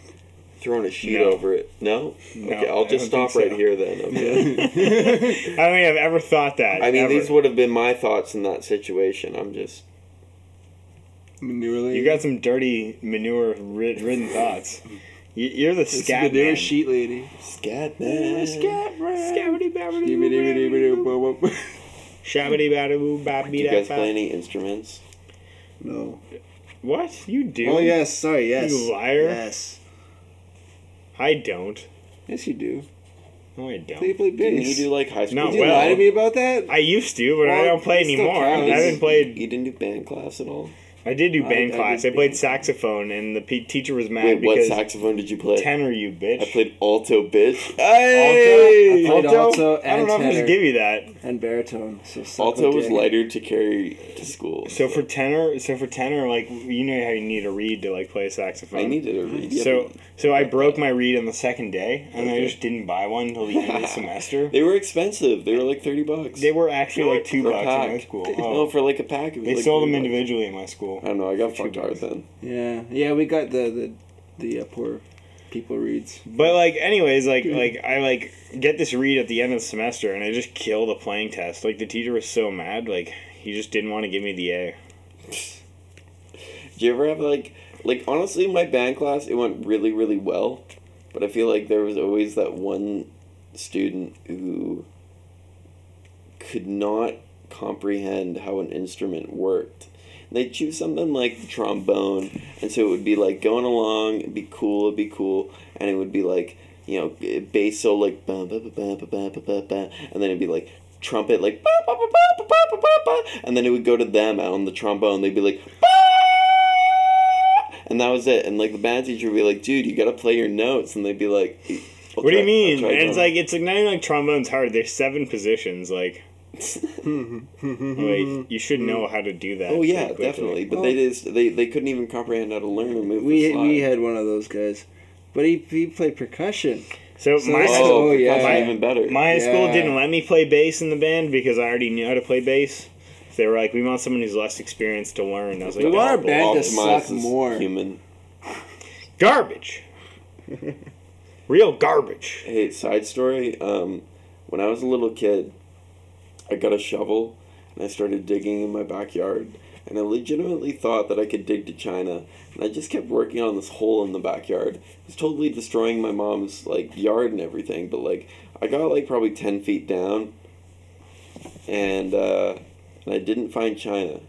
[LAUGHS] throwing a sheet No. over it? No. No, okay, I'll just stop think right so. here then. Okay. [LAUGHS] [LAUGHS] I don't think I've ever thought that. I mean, ever. these would have been my thoughts in that situation. I'm just. Manure. You got some dirty manure rid- ridden thoughts. You- You're the It's scat manure man. sheet lady. Scat man. Scat man. Scabbity babbity. Shabbity babbity boo Do babbity you guys da play ba. any instruments? No. What you do? Oh yes, sorry, yes. You liar. Yes. I don't. Yes, you do. No, I don't. play Didn't bass. you do like high school? No, Did you well- lie to me about that? I used to, but I don't play anymore. I counts. haven't played. You didn't do band class at all. I did do band I class. did I played band. saxophone, and the p- teacher was mad Wait, what because saxophone did you play? tenor, you bitch. I played alto, bitch. [LAUGHS] Hey! I played alto I don't and know if I tenor. should give you that. and baritone. So suck Alto was dick. lighter to carry to school. So for tenor, so for tenor, like you know how you need a reed to like play a saxophone. I needed a reed. So so I broke my reed on the second day, and I just didn't buy one until the end of the [LAUGHS] semester. They were expensive. They were like thirty bucks. They were actually like two For a bucks in pack. my school. [LAUGHS] No, Oh. for like a pack. It was They like sold them bucks. individually in my school. I don't know. I got fucked hard then. Yeah, yeah, we got the the the uh, poor people reeds. But like, anyways, like like I like get this reed at the end of the semester, and I just kill the playing test. Like the teacher was so mad, like he just didn't want to give me the A. Do you ever have like like honestly my band class it went really really well, but I feel like there was always that one student who could not comprehend how an instrument worked. They'd choose something like the trombone, and so it would be like going along, it'd be cool, it'd be cool, and it would be like, you know, bass so like, ba ba ba ba ba ba ba ba ba, and then it'd be like trumpet like, and then it would go to them out on the trombone, they'd be like, and that was it. And like the band teacher would be like, dude, you gotta play your notes, and they'd be like, "I'll What do you mean? And it's like it's like not even like trombone's hard. There's seven positions. Like, like you should know how to do that. Oh yeah, definitely. But Oh. they just they, they couldn't even comprehend how to learn or move. We slide. we had one of those guys, but he he played percussion. So, So my school, oh, oh, yeah. percussion even better. my high school didn't let me play bass in the band because I already knew how to play bass. So they were like, "We want someone who's less experienced to learn." I was like, We want our "Oh, band to suck more. Human. garbage, [LAUGHS] real garbage." Hey, side story. Um, when I was a little kid, I got a shovel and I started digging in my backyard. And I legitimately thought that I could dig to China. And I just kept working on this hole in the backyard. It was totally destroying my mom's like yard and everything. But like I got like probably ten feet down, and uh, and I didn't find China.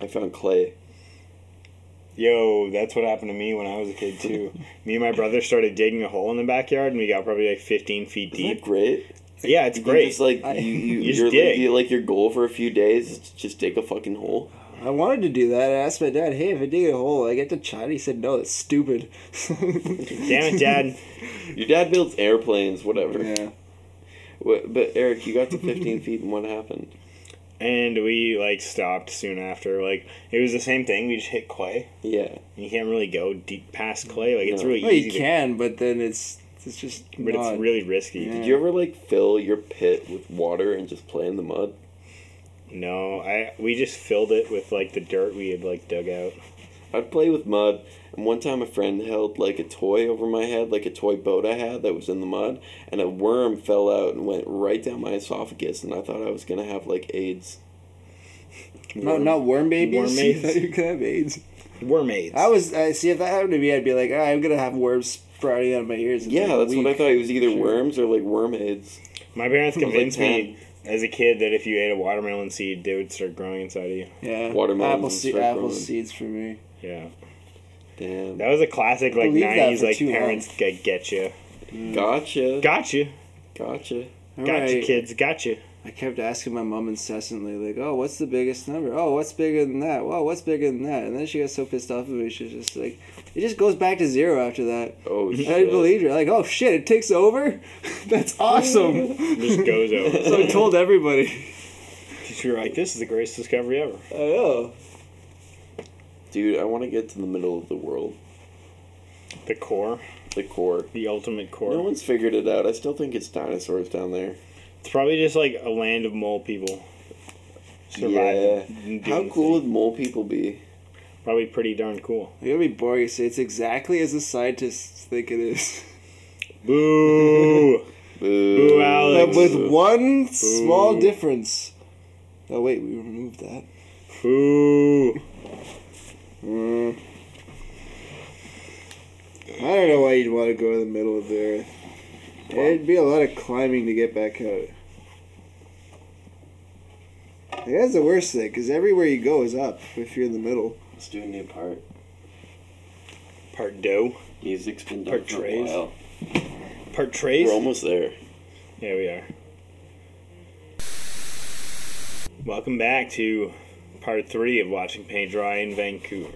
I found clay. Yo, that's what happened to me when I was a kid too. [LAUGHS] me and my brother started digging a hole in the backyard, and we got probably like 15 feet Isn't that deep. great? Yeah, it's You great. Just like I- you, [LAUGHS] you, You just your dig. you, like your goal for a few days is to just dig a fucking hole. I wanted to do that. I asked my dad, "Hey, if I dig a hole, I get to China." He said, "No, that's stupid." [LAUGHS] Damn it, Dad. Your dad builds airplanes, whatever. Yeah. What, but Eric, you got to 15 feet, and what happened? And we like stopped soon after. Like it was the same thing. We just hit clay. Yeah. You can't really go deep past clay. Like it's really Well, easy, you to- can, but then it's it's just. but not- it's really risky. Yeah. Did you ever like fill your pit with water and just play in the mud? No, I we just filled it with like the dirt we had like dug out. I'd play with mud, and one time a friend held like a toy over my head, like a toy boat I had that was in the mud, and a worm fell out and went right down my esophagus, and I thought I was gonna have like AIDS. [LAUGHS] No, not worm babies. Worm [LAUGHS] You aids? you could have AIDS. Wormades. I was. I see if that happened to me, I'd be like, ah, I'm gonna have worms sprouting out of my ears. Yeah, like a that's what I thought. It was either Sure. worms or like worm AIDS. My parents I was, like, convinced me as a kid that if you ate a watermelon seed, they would start growing inside of you. Yeah, watermelon. apple, se- apple seeds for me. Yeah, Damn. that was a classic like Believe that '90s for like too long. parents get get you, mm. Gotcha. gotcha, Gotcha. gotcha, Alright. kids, gotcha. I kept asking my mom incessantly, like, "Oh, what's the biggest number? Oh, what's bigger than that? Whoa, what's bigger than that?" And then she got so pissed off at me, she's just like, "It just goes back to zero after that." Oh And shit. I believed her, like, "Oh shit, it takes over. [LAUGHS] That's awesome." Just goes over. [LAUGHS] so I told everybody. You were like, "This is the greatest discovery ever." I know. Dude, I want to get to the middle of the world. The core, The core. the ultimate core. No one's figured it out. I still think it's dinosaurs down there. It's probably just like a land of mole people. Surviving. and How cool would mole people be? Probably pretty darn cool. It's gonna be boring to say it's exactly as the scientists think it is. [LAUGHS] Boo! [LAUGHS] Boo. Boo, Alex. But with one small difference. Oh wait, we removed that. Boo! Mm. I don't know why you'd want to go to the middle of the earth. It'd be a lot of climbing to get back out. Yeah, That's the worst thing, because everywhere you go is up if you're in the middle. Let's do a new part. Part dough. Music's been done Part for a trays. while. Part trays. We're almost there. Yeah, we are. Welcome back to part three of watching paint dry in Vancouver.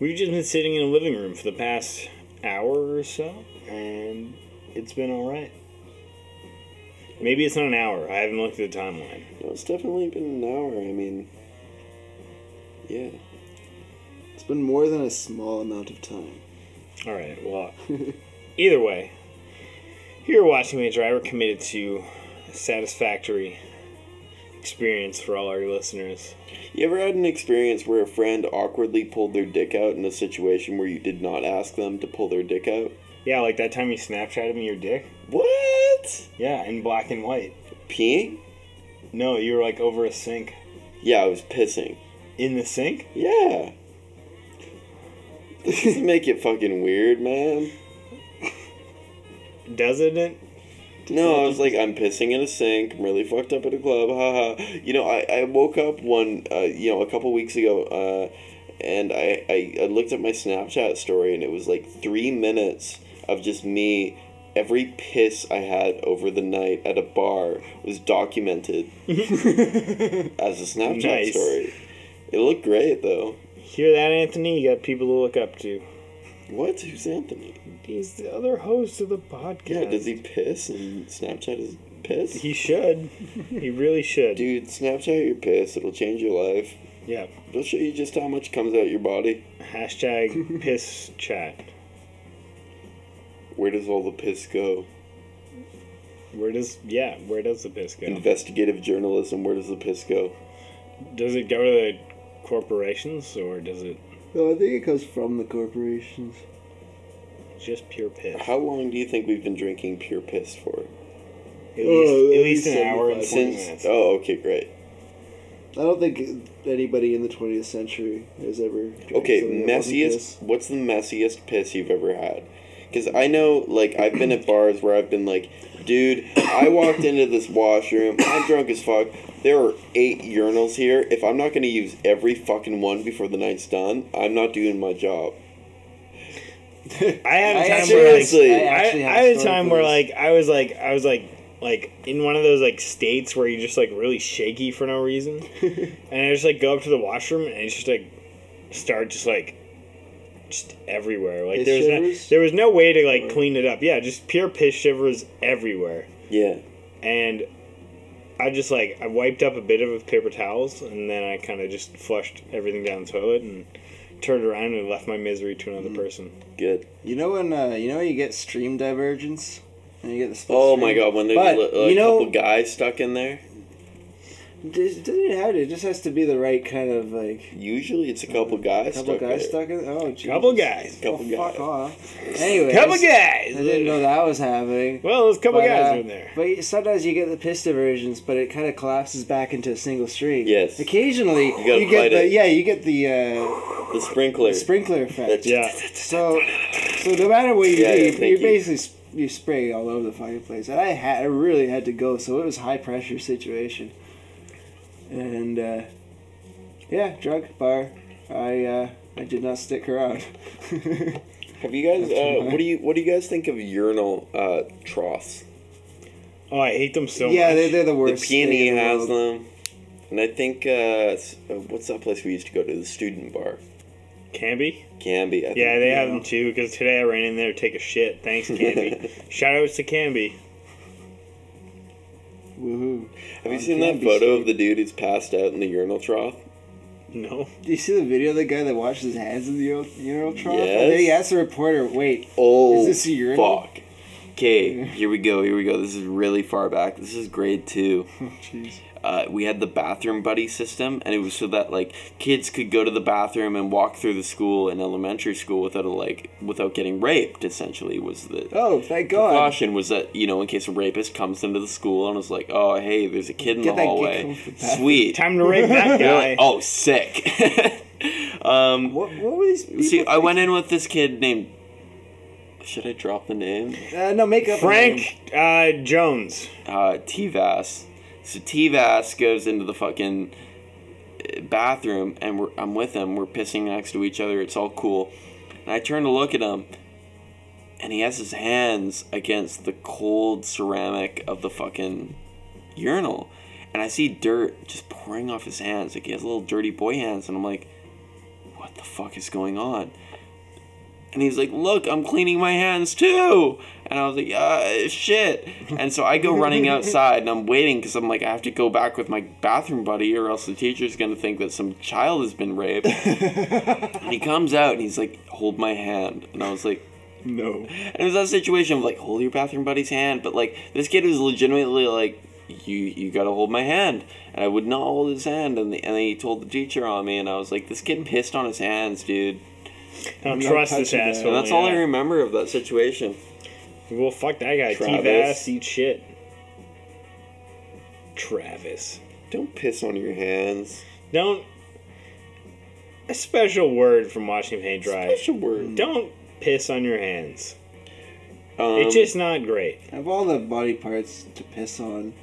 We've just been sitting in a living room for the past hour or so, and it's been alright. Maybe it's not an hour. I haven't looked at the timeline. No, it's definitely been an hour. I mean, yeah. It's been more than a small amount of time. Alright, well, either way, here at Watching Dry, we're committed to satisfactory experience for all our listeners. You ever had an experience where a friend awkwardly pulled their dick out in a situation where you did not ask them to pull their dick out? Yeah, like that time you Snapchatted me your dick? What? Yeah, in black and white. Peeing? No, you were like over a sink. Yeah, I was pissing. In the sink? Yeah. This doesn't make it fucking weird, man. Doesn't it? No, I was like, I'm pissing in a sink. I'm really fucked up at a club. Haha. You know, I, I woke up one, uh, you know, a couple weeks ago, uh, and I, I, I looked at my Snapchat story, and it was like three minutes of just me. Every piss I had over the night at a bar was documented [LAUGHS] as a Snapchat Nice. story. It looked great, though. Hear that, Anthony? You got people to look up to. What? Who's Anthony? He's the other host of the podcast. Yeah, does he piss and Snapchat his piss? He should. he really should. Dude, Snapchat your piss. It'll change your life. Yeah. It'll show you just how much comes out your body. Hashtag [LAUGHS] piss chat. Where does all the piss go? Where does yeah? Where does the piss go? Investigative journalism. Where does the piss go? Does it go to the corporations or does it No, I think it comes from the corporations. just pure piss? How long do you think we've been drinking pure piss for? At least, Oh, at at least least an hour and 75. twenty Since minutes. oh, okay, great. I don't think anybody in the 20th century has ever. drank Okay, something that wasn't messiest. piss. What's the messiest piss you've ever had? Because I know, like, I've been at bars where I've been like, dude, I walked into this washroom. I'm drunk as fuck. There are eight urinals here. If I'm not gonna use every fucking one before the night's done, I'm not doing my job. [LAUGHS] I had a I time actually- where like Seriously. I, I actually I have had a a time where like I was like I was like like in one of those like states where you're just like really shaky for no reason, [LAUGHS] and I just like go up to the washroom and it's just like start just like just everywhere. Like Piss there's no, there was no way to like clean it up. Yeah, just pure piss shivers everywhere, Yeah. and I just like I wiped up a bit of with paper towels, and then I kind of just flushed everything down the toilet and turned around and left my misery to another Mm. person. Good. You know when uh, you know when you get stream divergence, and you get the split Oh stream? my god, when there's But, a, a you know- couple guys stuck in there. It doesn't have to. It just has to be the right kind of like. Usually it's a couple guys couple stuck guys there. stuck in. Oh, Jesus. Couple guys. Couple Oh, guys. fuck off. Anyways, Couple guys. I didn't know that was happening. Well, there's a couple But, guys uh, in there. But sometimes you get the piss diversions, but it kind of collapses back into a single stream. Yes. Occasionally, gotta you, get the it. yeah, you get the uh, The sprinkler. the sprinkler effect. Yeah. So, so no matter what you Yeah, do, yeah, you, thank you you. basically you spray all over the fucking place. And I had, I really had to go, so it was high pressure situation. And uh, yeah, drunk bar. I uh, I did not stick around. [LAUGHS] Have you guys? Uh, what do you What do you guys think of urinal uh, troughs? Oh, I hate them so much. yeah, much. they're, they're the The worst. thing peony the has world. them, and I think uh, s- uh, what's that place we used to go to? The student bar, Canby? Canby. I think. Yeah, they have them too. Because today I ran in there to take a shit. Thanks, Canby. [LAUGHS] Shout outs to Canby. Woohoo! Have you On seen that photo Street. of the dude who's passed out in the urinal trough? No. [LAUGHS] Do you see the video of the guy that washes his hands in the urinal, urinal trough? Yes. And then he asked the reporter, "Wait, Oh, Is this a urinal? fuck. Okay, here we go. Here we go. This is really far back. This is grade two. [LAUGHS] jeez." uh, we had the bathroom buddy system, and it was so that like kids could go to the bathroom and walk through the school in elementary school without a, like without getting raped. Essentially, was the Oh, thank God! caution was that you know in case a rapist comes into the school and was like, oh hey, there's a kid in Get the that hallway. the. Sweet. Time to rape that [LAUGHS] guy. like, oh, sick. [LAUGHS] um, What, what were these? See, I went in with this kid named. Should I drop the name? Uh, no, make up a. Frank uh, Jones. uh, T-Vass. So T-Vass goes into the fucking uh, bathroom, and we're, I'm with him. We're pissing next to each other. It's all cool. And I turn to look at him, and he has his hands against the cold ceramic of the fucking urinal. and I see dirt just pouring off his hands. Like he has little dirty boy hands, and I'm like, what the fuck is going on? And he's like, look, I'm cleaning my hands too. And I was like, uh, shit. And so I go running [LAUGHS] outside and I'm waiting because I'm like, I have to go back with my bathroom buddy or else the teacher's going to think that some child has been raped. and he comes out and he's like, hold my hand. And I was like, No. and it was that situation of like, hold your bathroom buddy's hand. But like, this kid was legitimately like, you you gotta hold my hand. And I would not hold his hand. And, the, and then he told the teacher on me. And I was like, this kid pissed on his hands, dude. I don't I'm not trust this asshole. And that's all I remember of that situation. Well, fuck that guy. Teeth Travis. ass, eat shit. Travis. Don't piss on your hands. Don't. A special word from watching paint dry. Special word. Don't piss on your hands. Um, it's just not great. Of all the body parts to piss on,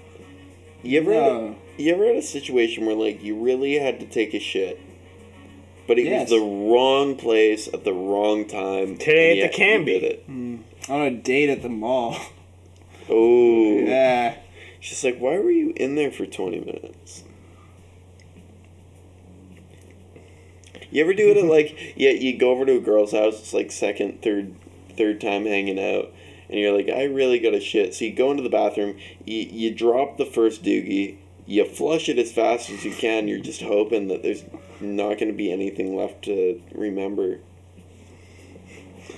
you ever had a, you ever had a situation where like you really had to take a shit, but it Yes. was the wrong place at the wrong time. Today and at yet the Canby. did it. Hmm. on a date at the mall. Oh, Yeah. she's like, why were you in there for twenty minutes? You ever do it at [LAUGHS] like yeah, you go over to a girl's house, it's like second, third third time hanging out, and you're like, I really gotta shit. So you go into the bathroom, you, you drop the first doogie, you flush it as fast as you can, you're just hoping that there's not gonna be anything left to remember.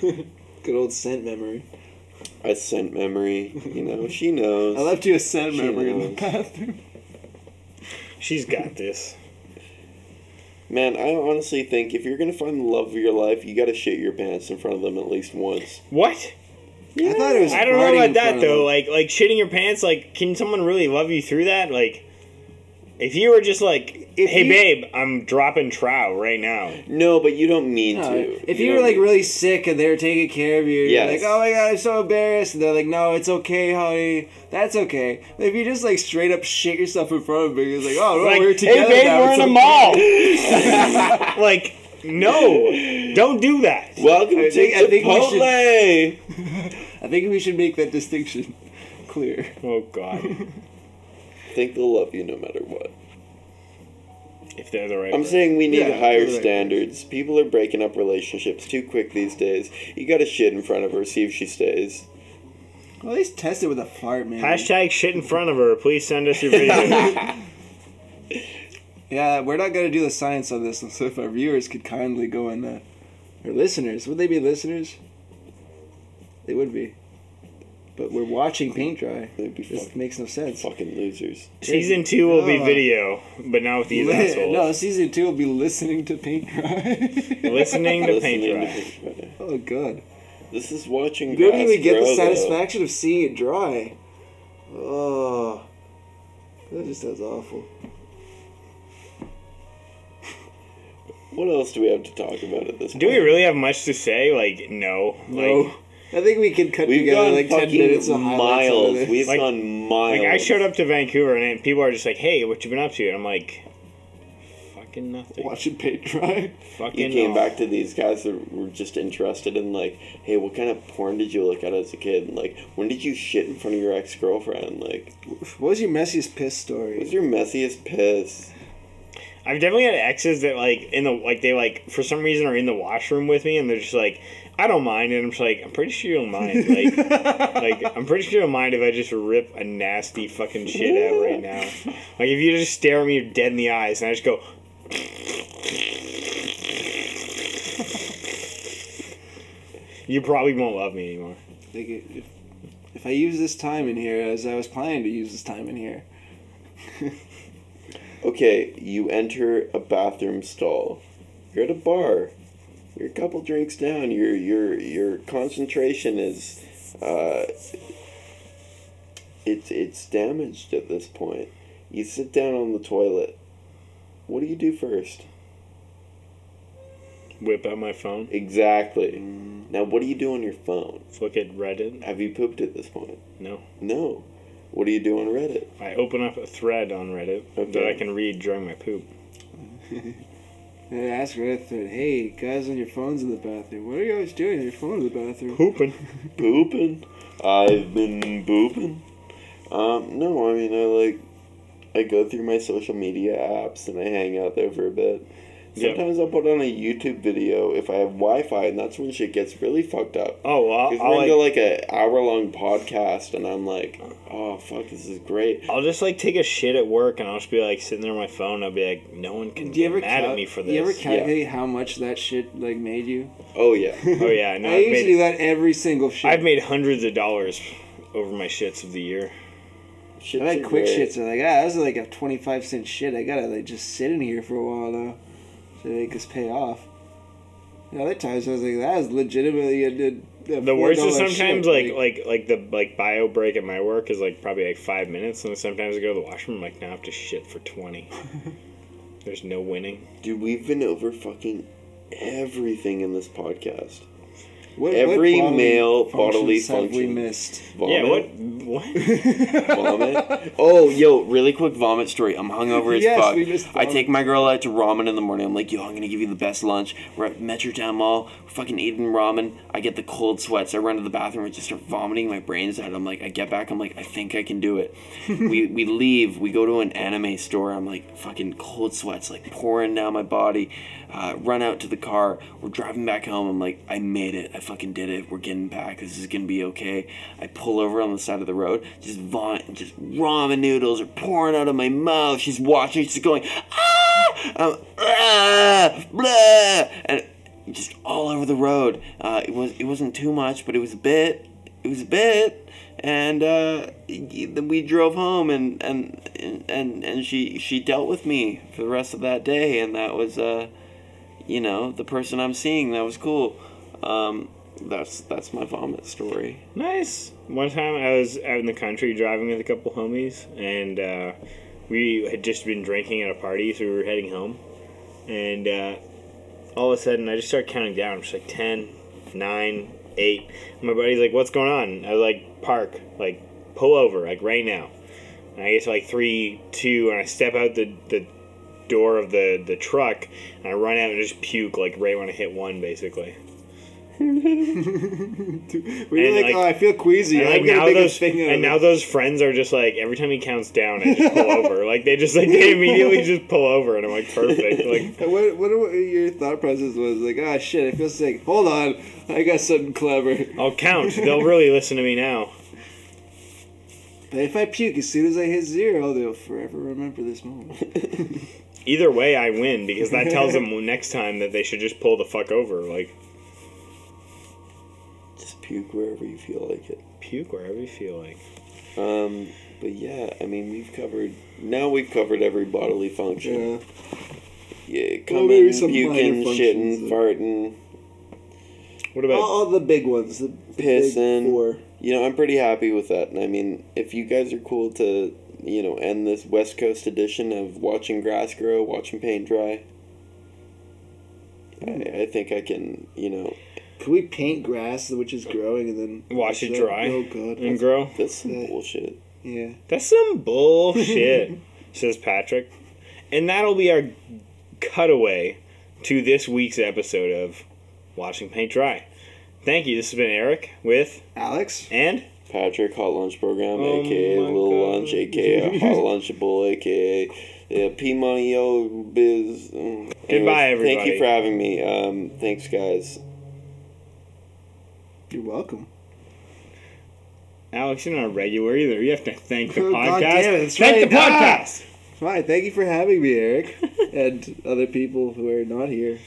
[LAUGHS] Good old scent memory. A scent memory, you know, [LAUGHS] she knows. I left you a scent She memory in the bathroom. She's got this. Man, I honestly think if you're gonna find the love of your life, you gotta shit your pants in front of them at least once. What? I thought it was. I don't know about that though. Like, like shitting your pants. Like, can someone really love you through that? Like, if you were just like, If "Hey, you- babe, I'm dropping trow right now." No, but you don't mean No, to. if you were don't like mean- really sick and they were taking care of you, you're Yes. like, oh my god, I'm so embarrassed. And they're like, no, it's okay, honey. That's okay. But if you just like straight up shit yourself in front of me, it's like, oh no, Like, we're together hey, babe, now. we're it's in a okay." mall. [LAUGHS] like, no, don't do that. Welcome I to think- I think we Chipotle. [LAUGHS] I think we should make that distinction [LAUGHS] clear. Oh God, think they'll love you no matter what. if they're the right. I'm person. saying we need Yeah, higher they're right. standards. People are breaking up relationships too quick these days. You gotta shit in front of her, see if she stays. Well, at least test it with a fart, man. Hashtag shit in front of her. Please send us your video. [LAUGHS] [LAUGHS] Yeah, we're not gonna do the science on this, so if our viewers could kindly go and, uh, or listeners, would they be listeners? They would be. But we're watching paint dry. They'd This makes no sense. fucking losers. Season two will be video, but not with these [LAUGHS] assholes. no, season two will be listening to paint dry. [LAUGHS] Listening to Listening paint to dry. paint dry. oh god, This is watching. you don't grass even get grow, the though. satisfaction of seeing it dry. Oh, that just sounds awful. What else do we have to talk about at this point? Do we really have much to say? Like, no. No, Like, I think we could cut We've together gone like ten fucking minutes of highlights out of miles. this. We've Like- gone miles. like I showed up to Vancouver and people are just like, "Hey, what you been up to?" And I'm like, "Fucking nothing." watching paint dry. Fucking You came no. back to these guys that were just interested in like, hey, what kind of porn did you look at as a kid? And like, when did you shit in front of your ex girlfriend? Like, What was your messiest piss story? what's your messiest piss? I've definitely had exes that like in the like they like for some reason are in the washroom with me and they're just like, "I don't mind," and I'm just like, "I'm pretty sure you'll mind." Like, [LAUGHS] like I'm pretty sure you'll mind if I just rip a nasty fucking shit out right now. Like if you just stare at me dead in the eyes and I just go. You probably won't love me anymore. Like if, if I use this time in here as I was planning to use this time in here. [LAUGHS] Okay, you enter a bathroom stall. You're at a bar. You're a couple drinks down. Your your your concentration is uh it's it's damaged at this point. You sit down on the toilet. What do you do first? Whip out my phone, Exactly. Now what do you do on your phone? look at Reddit. Have you pooped at this point? No, No. What do you do on Reddit? I open up a thread on Reddit that I can read during my poop. [LAUGHS] I asked Reddit thread, hey, guys on your phones in the bathroom, what are you always doing on your phone in the bathroom? Pooping. Pooping. I've been pooping. Um, no, I mean I like I go through my social media apps and I hang out there for a bit. Yep. Sometimes I'll put on a YouTube video if I have Wi-Fi, and that's when shit gets really fucked up. Oh, well, Because I'll, we're like, into like a hour long podcast, and I'm like, oh fuck, this is great. I'll just like take a shit at work and I'll just be like sitting there on my phone. I'll be like, no one can Do you get ever mad cal- at me for You ever this. calculate how much that shit like made you? Oh yeah, [LAUGHS] oh yeah, no, I I've used made, do that every single shit. I've made hundreds of dollars over my shits of the year. Shits I like are quick great. shits are like ah, this is like a twenty five cent shit. I gotta like just sit in here for a while now, to make us pay off. And other times I was like, that was legitimately a, a, a The worst is sometimes shit. like like like the like bio break at my work is like probably like five minutes, and then sometimes I go to the washroom. I'm like, now I have to shit for twenty. [LAUGHS] There's no winning. Dude, we've been over fucking everything in this podcast. What- every what bodily male bodily functions have we function. missed? Yeah. What? Vomit. What? [LAUGHS] vomit. Oh, yo, really quick vomit story. I'm hungover as Yes, fuck. we missed I vomit. take my girl out to ramen in the morning. I'm like, yo, I'm gonna give you the best lunch. We're at Metro Metrotown Mall. We're fucking eating ramen. I get the cold sweats. I run to the bathroom and just start vomiting my brains out. I'm like, I get back. I'm like, I think I can do it. [LAUGHS] we we leave. We go to an anime store. I'm like, fucking cold sweats like pouring down my body. Uh, run out to the car. We're driving back home. I'm like, I made it. I fucking did it. We're getting back. This is gonna be okay. I pull over on the side of the road. Just vomit. Just ramen noodles are pouring out of my mouth. She's watching. She's going, ah, I'm, ah, blah, and just all over the road. Uh, it was it wasn't too much, but it was a bit. It was a bit, and uh, we drove home, and and and and she she dealt with me for the rest of that day, and that was uh, you know, the person I'm seeing. That was cool. Um, that's that's my vomit story. Nice. One time I was out in the country driving with a couple homies, and uh, we had just been drinking at a party, so we were heading home. And uh, all of a sudden, I just start counting down. I'm just like 10, 9, 8. And my buddy's like, What's going on? I was like, Park, like, pull over, like, right now. And I get to like 3, 2, and I step out the, the door of the, the truck, and I run out and just puke, like, right when I hit one, basically. [LAUGHS] Were like, like- oh, I feel queasy. And like now those thing and now those friends are just like every time he counts down, I just pull over. Like they just like they immediately just pull over, and I'm like perfect. Like [LAUGHS] What, what, what your thought process was like? Ah, shit! I feel sick. Hold on, I got something clever. I'll count. They'll really listen to me now. But if I puke as soon as I hit zero, they'll forever remember this moment. [LAUGHS] Either way, I win because that tells them next time that they should just pull the fuck over. Like puke wherever you feel like it. puke wherever you feel like. Um, but yeah, I mean, we've covered. Now we've covered every bodily function. Yeah. Yeah, Well, coming, some puking, shitting, farting, What about All, all the big ones. The, the big pissing. four. You know, I'm pretty happy with that. And I mean, if you guys are cool to, you know, end this West Coast edition of watching grass grow, watching paint dry, I, I think I can, you know, Can we paint grass which is growing and then Wash it dry Oh god. and grow? that's some Yeah. bullshit. Yeah. That's some bullshit, [LAUGHS] says Patrick. And that'll be our cutaway to this week's episode of Watching Paint Dry. Thank you. This has been Eric with Alex. and Patrick Hot Lunch Program, Oh aka my Little God. Lunch, aka [LAUGHS] Hot Lunchable, aka yeah, P Money Yo Biz. Mm. Goodbye, Anyways, Thank everybody. you for having me. Um, thanks, guys. You're welcome. Alex. You're not a regular either. You have to thank the [LAUGHS] Oh, podcast. It, thank right. the podcast. Fine. Thank you for having me, Eric, [LAUGHS] and other people who are not here.